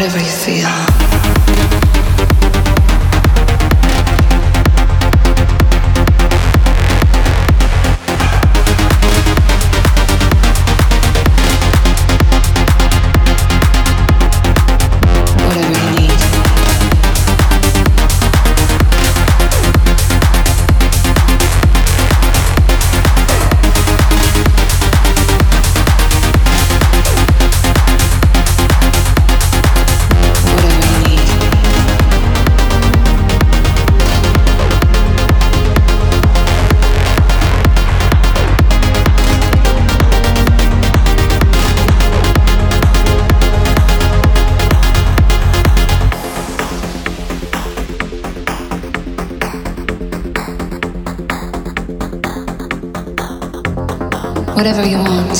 Whatever you feel. Whatever you want,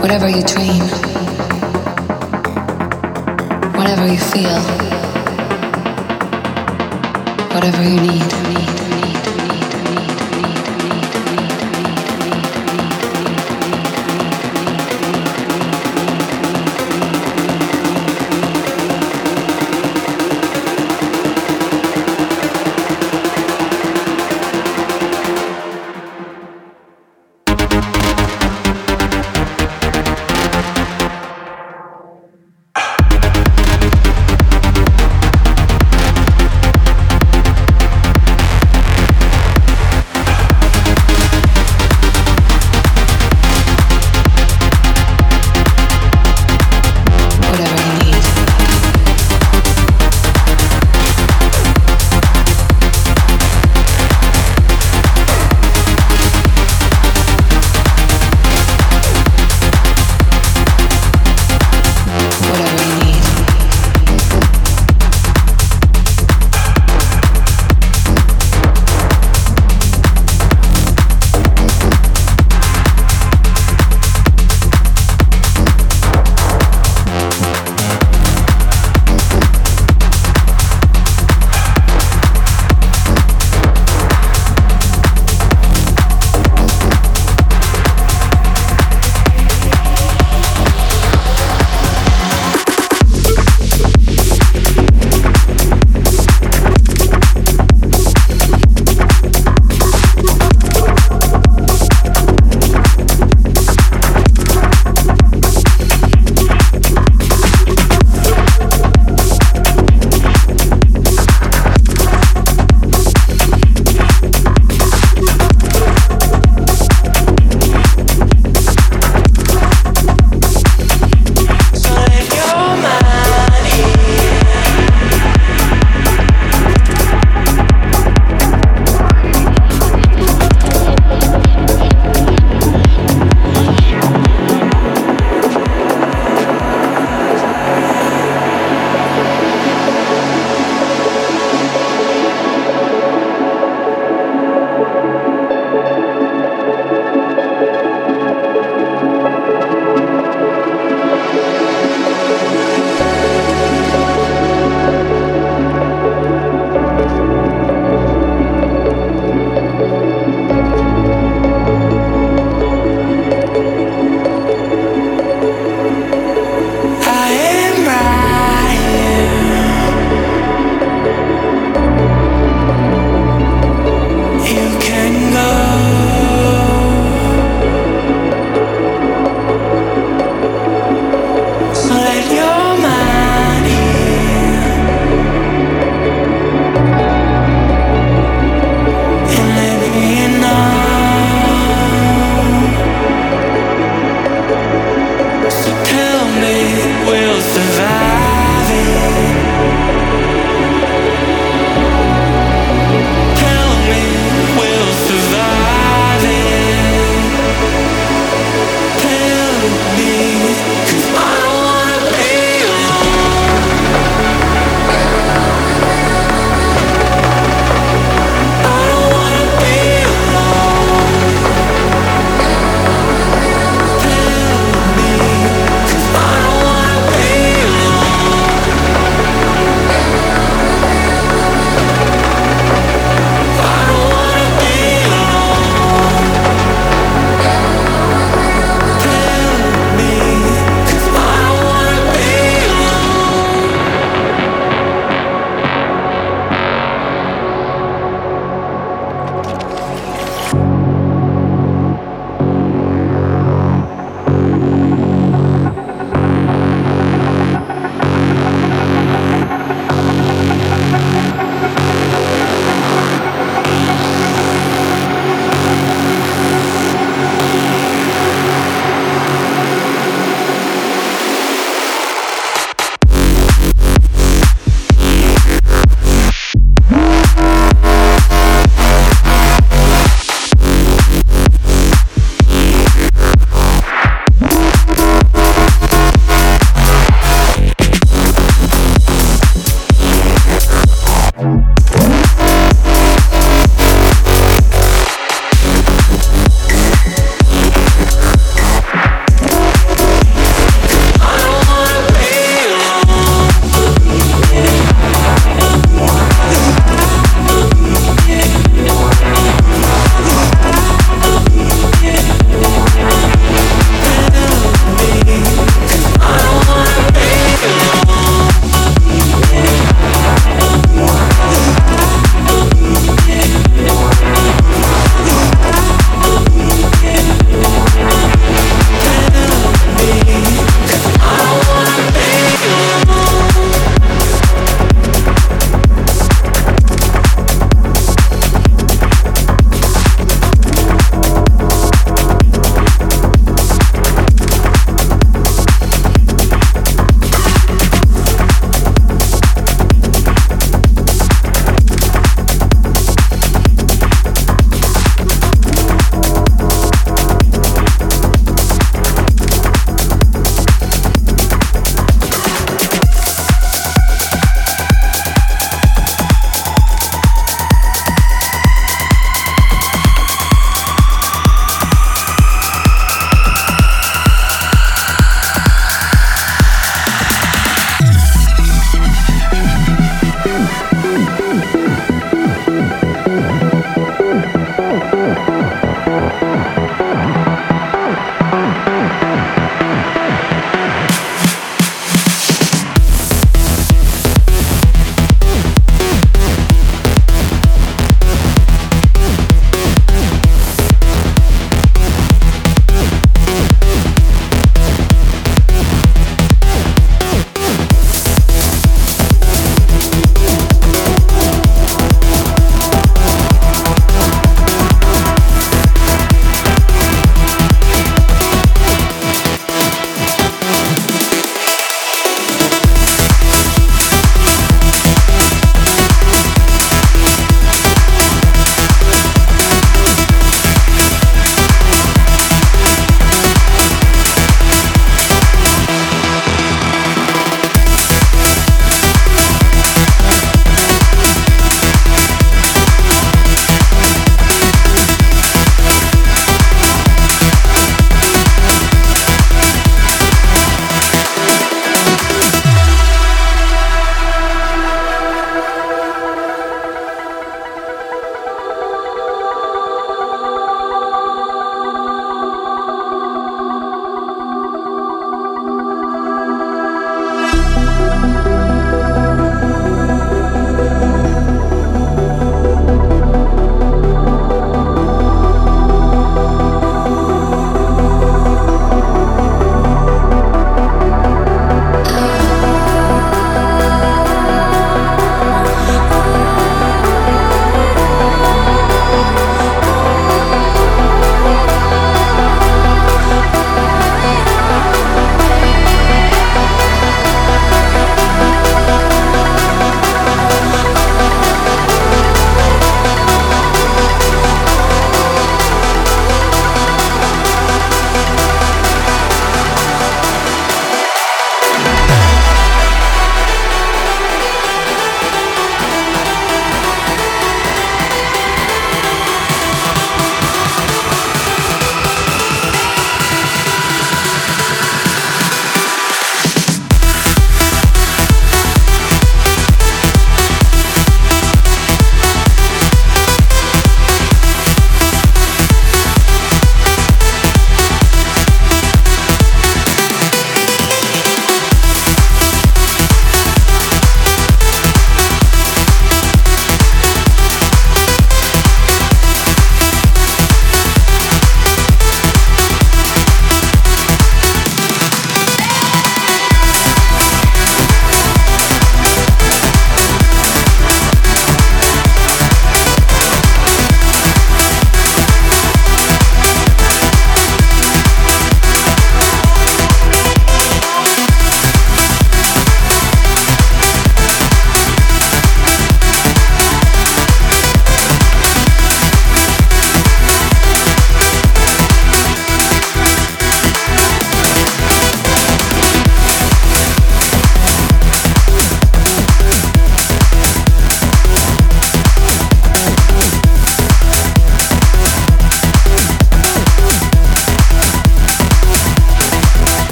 whatever you dream, whatever you feel, whatever you need.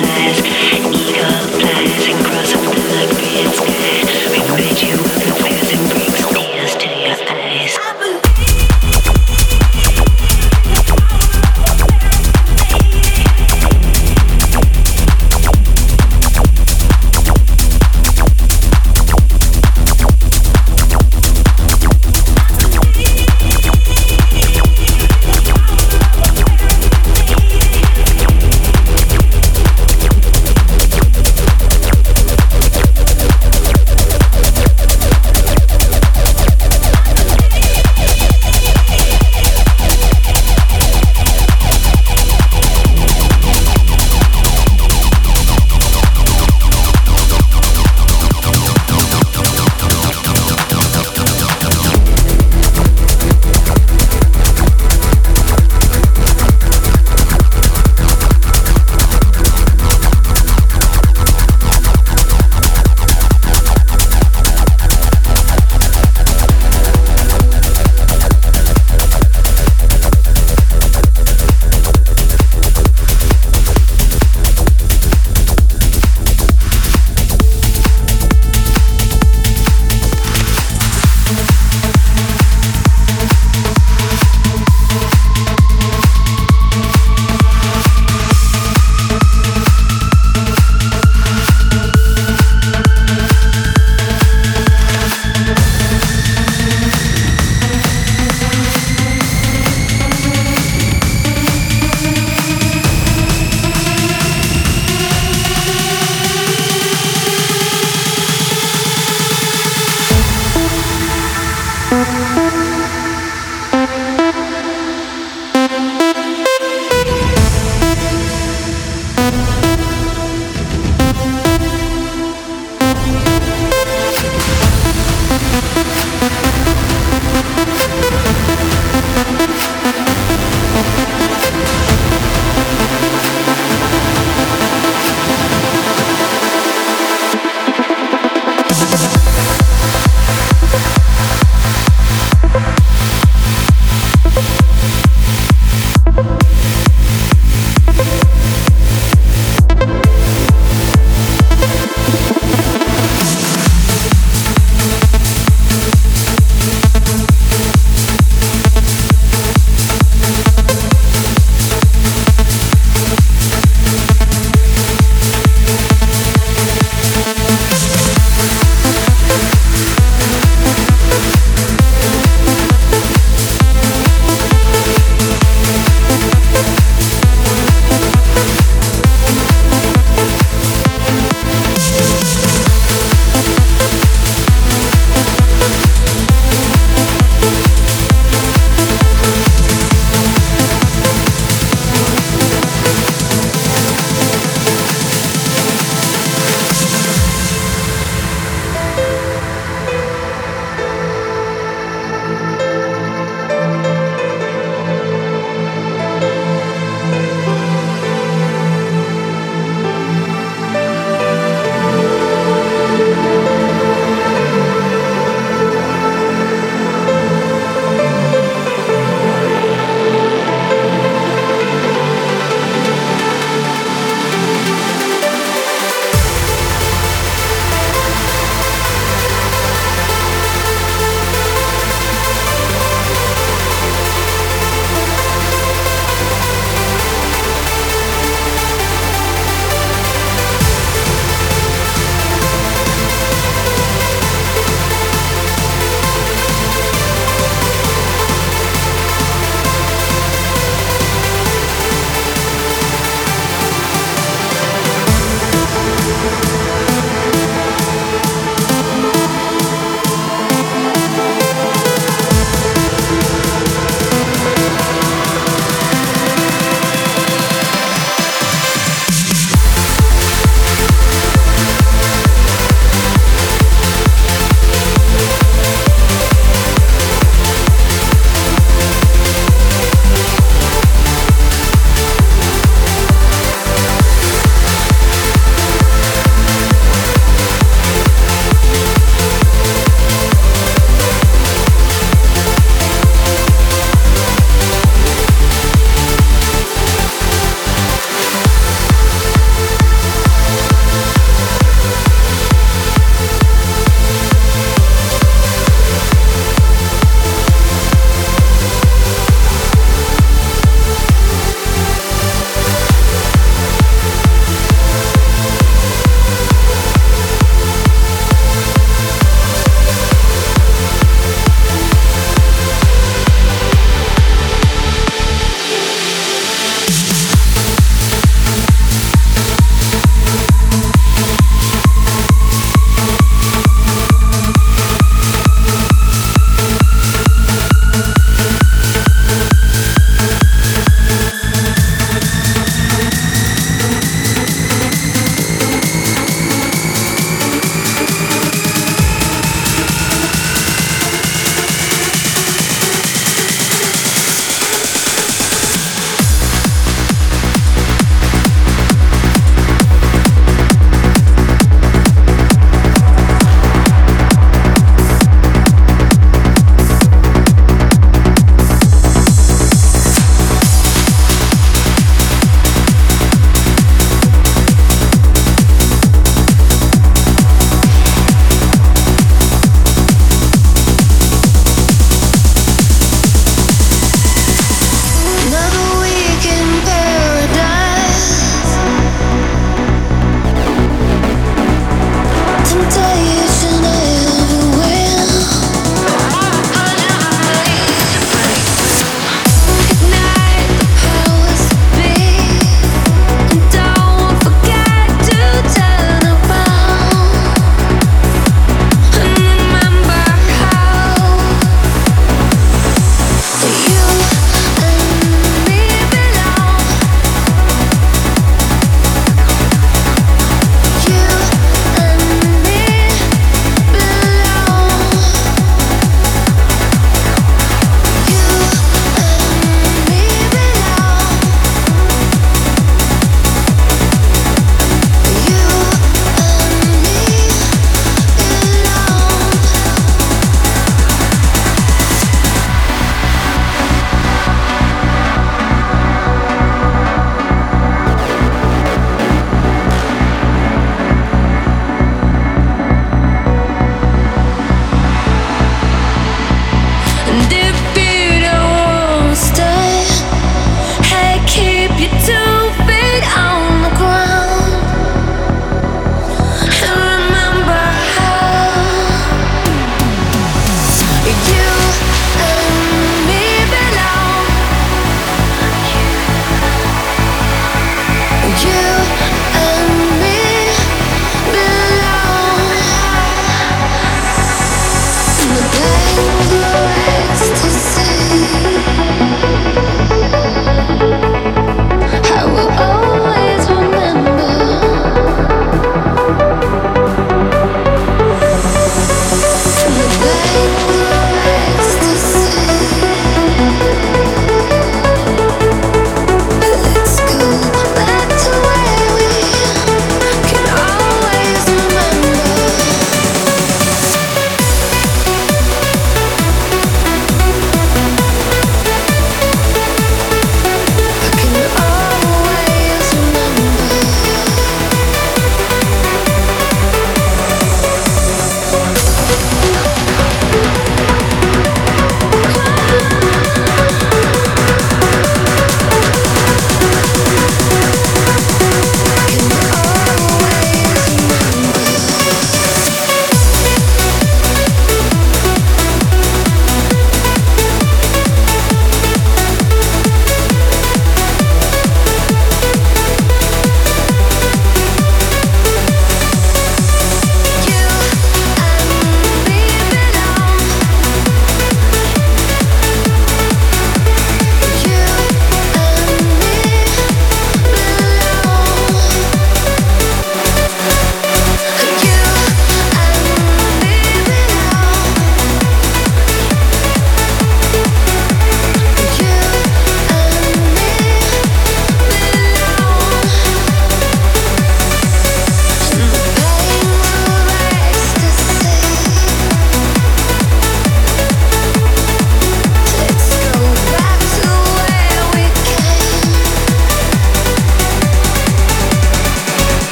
Of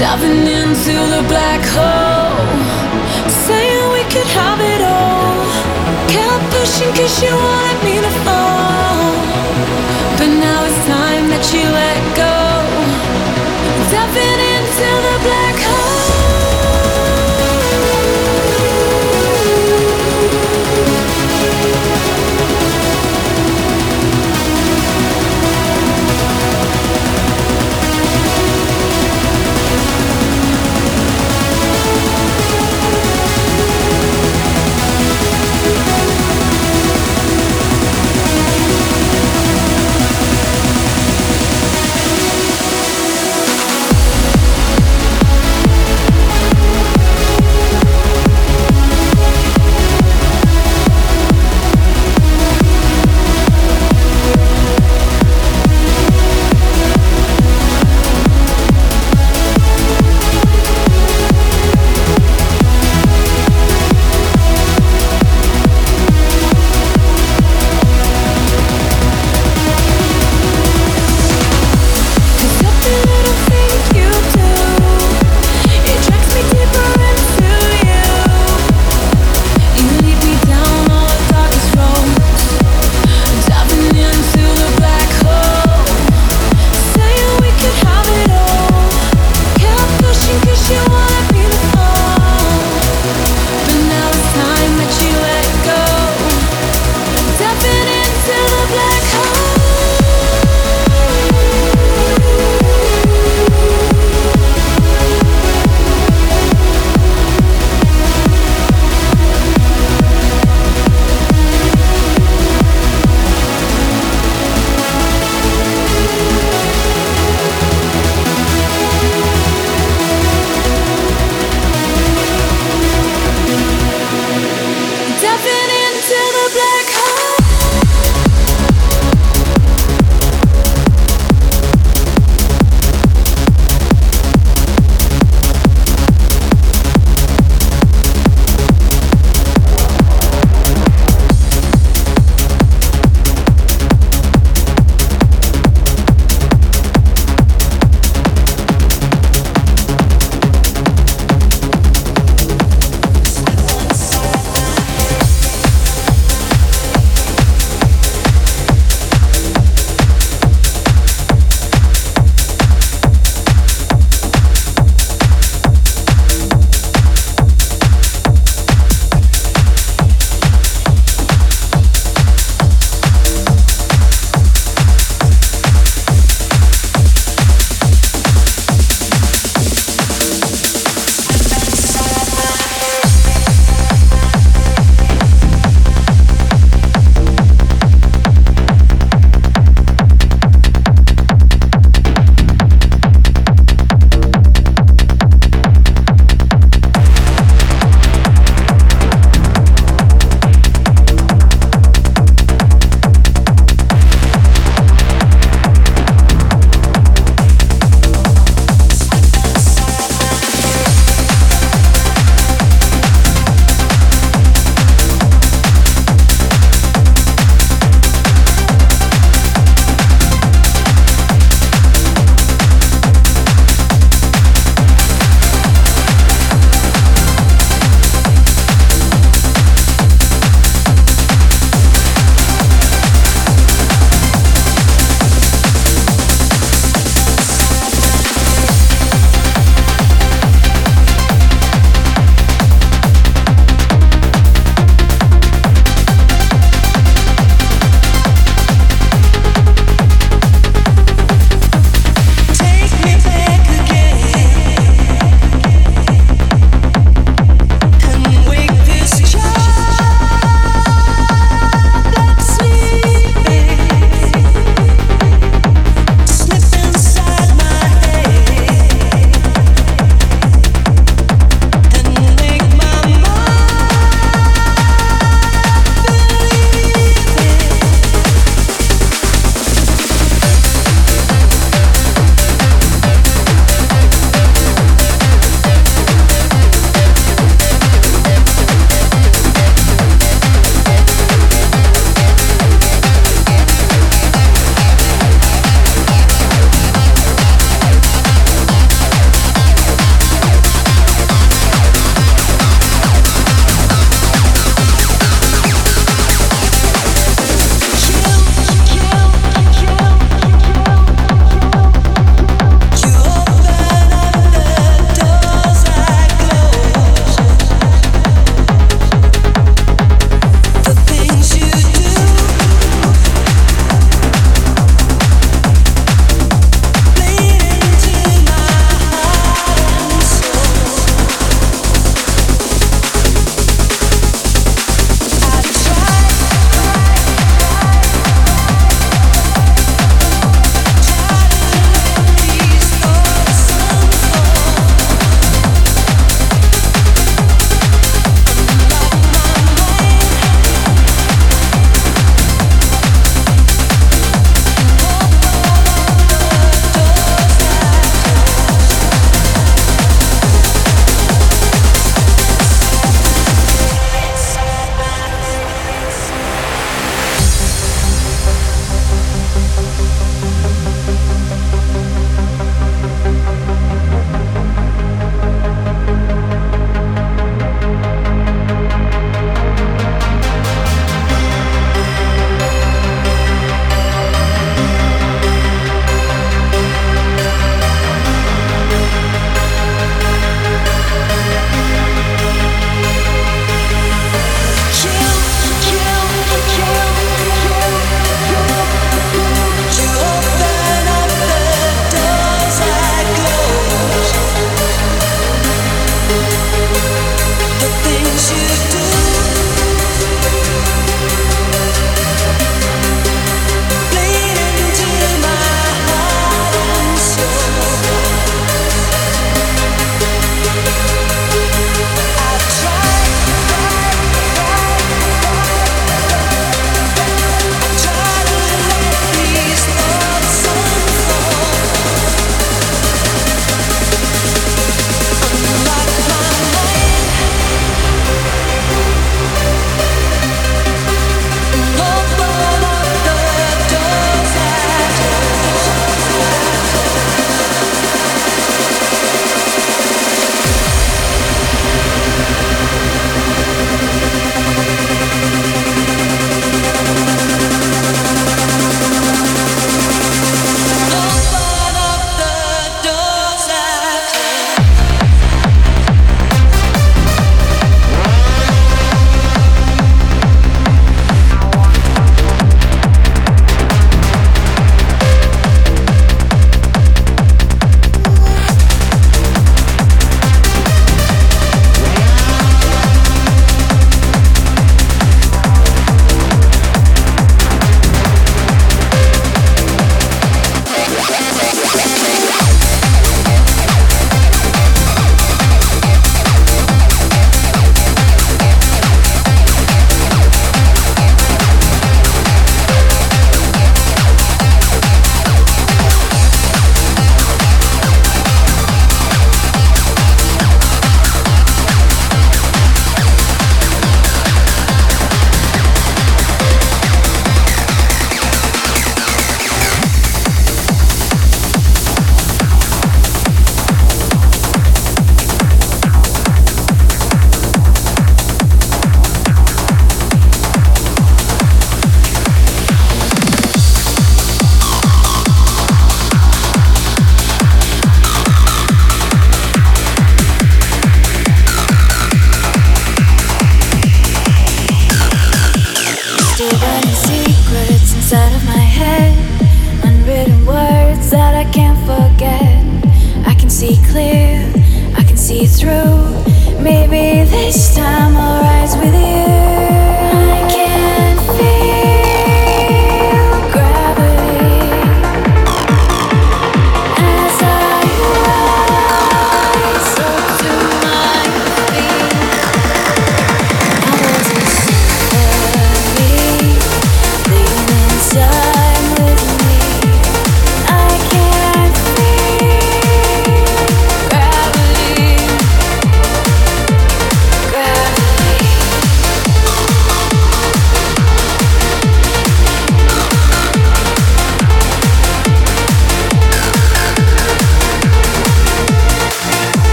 diving into the black hole, saying we could have it all. Kept pushing 'cause you wanted.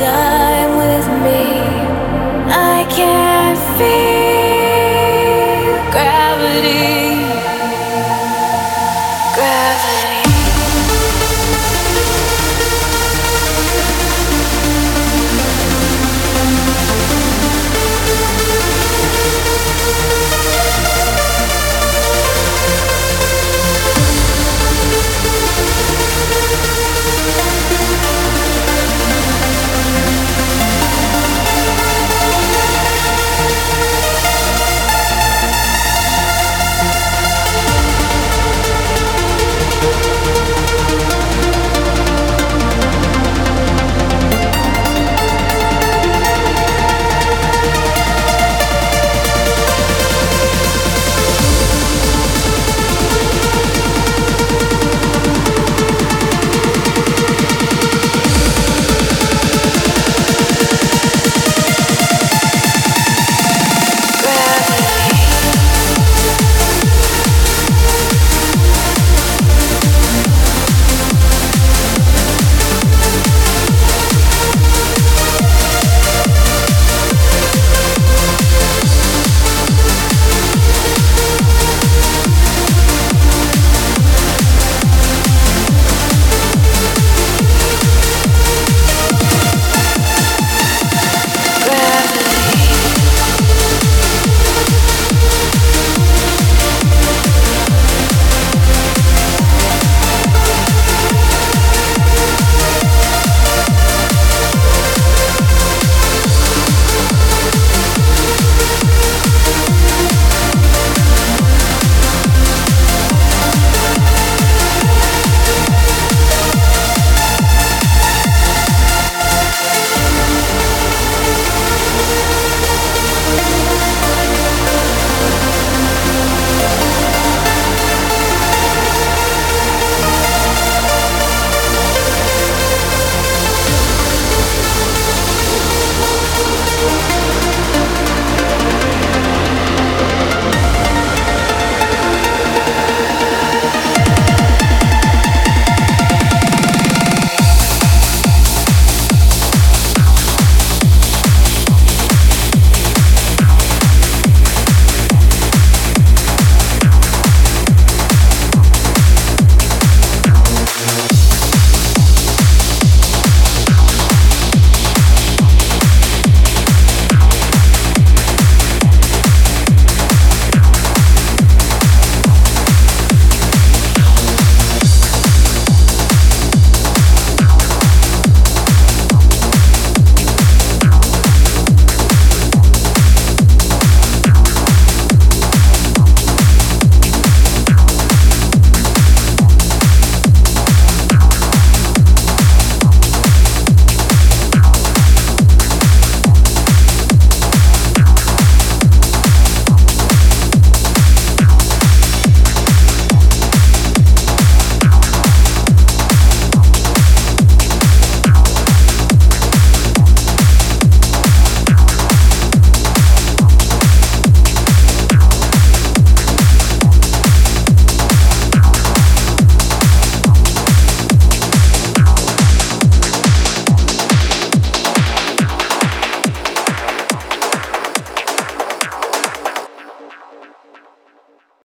Now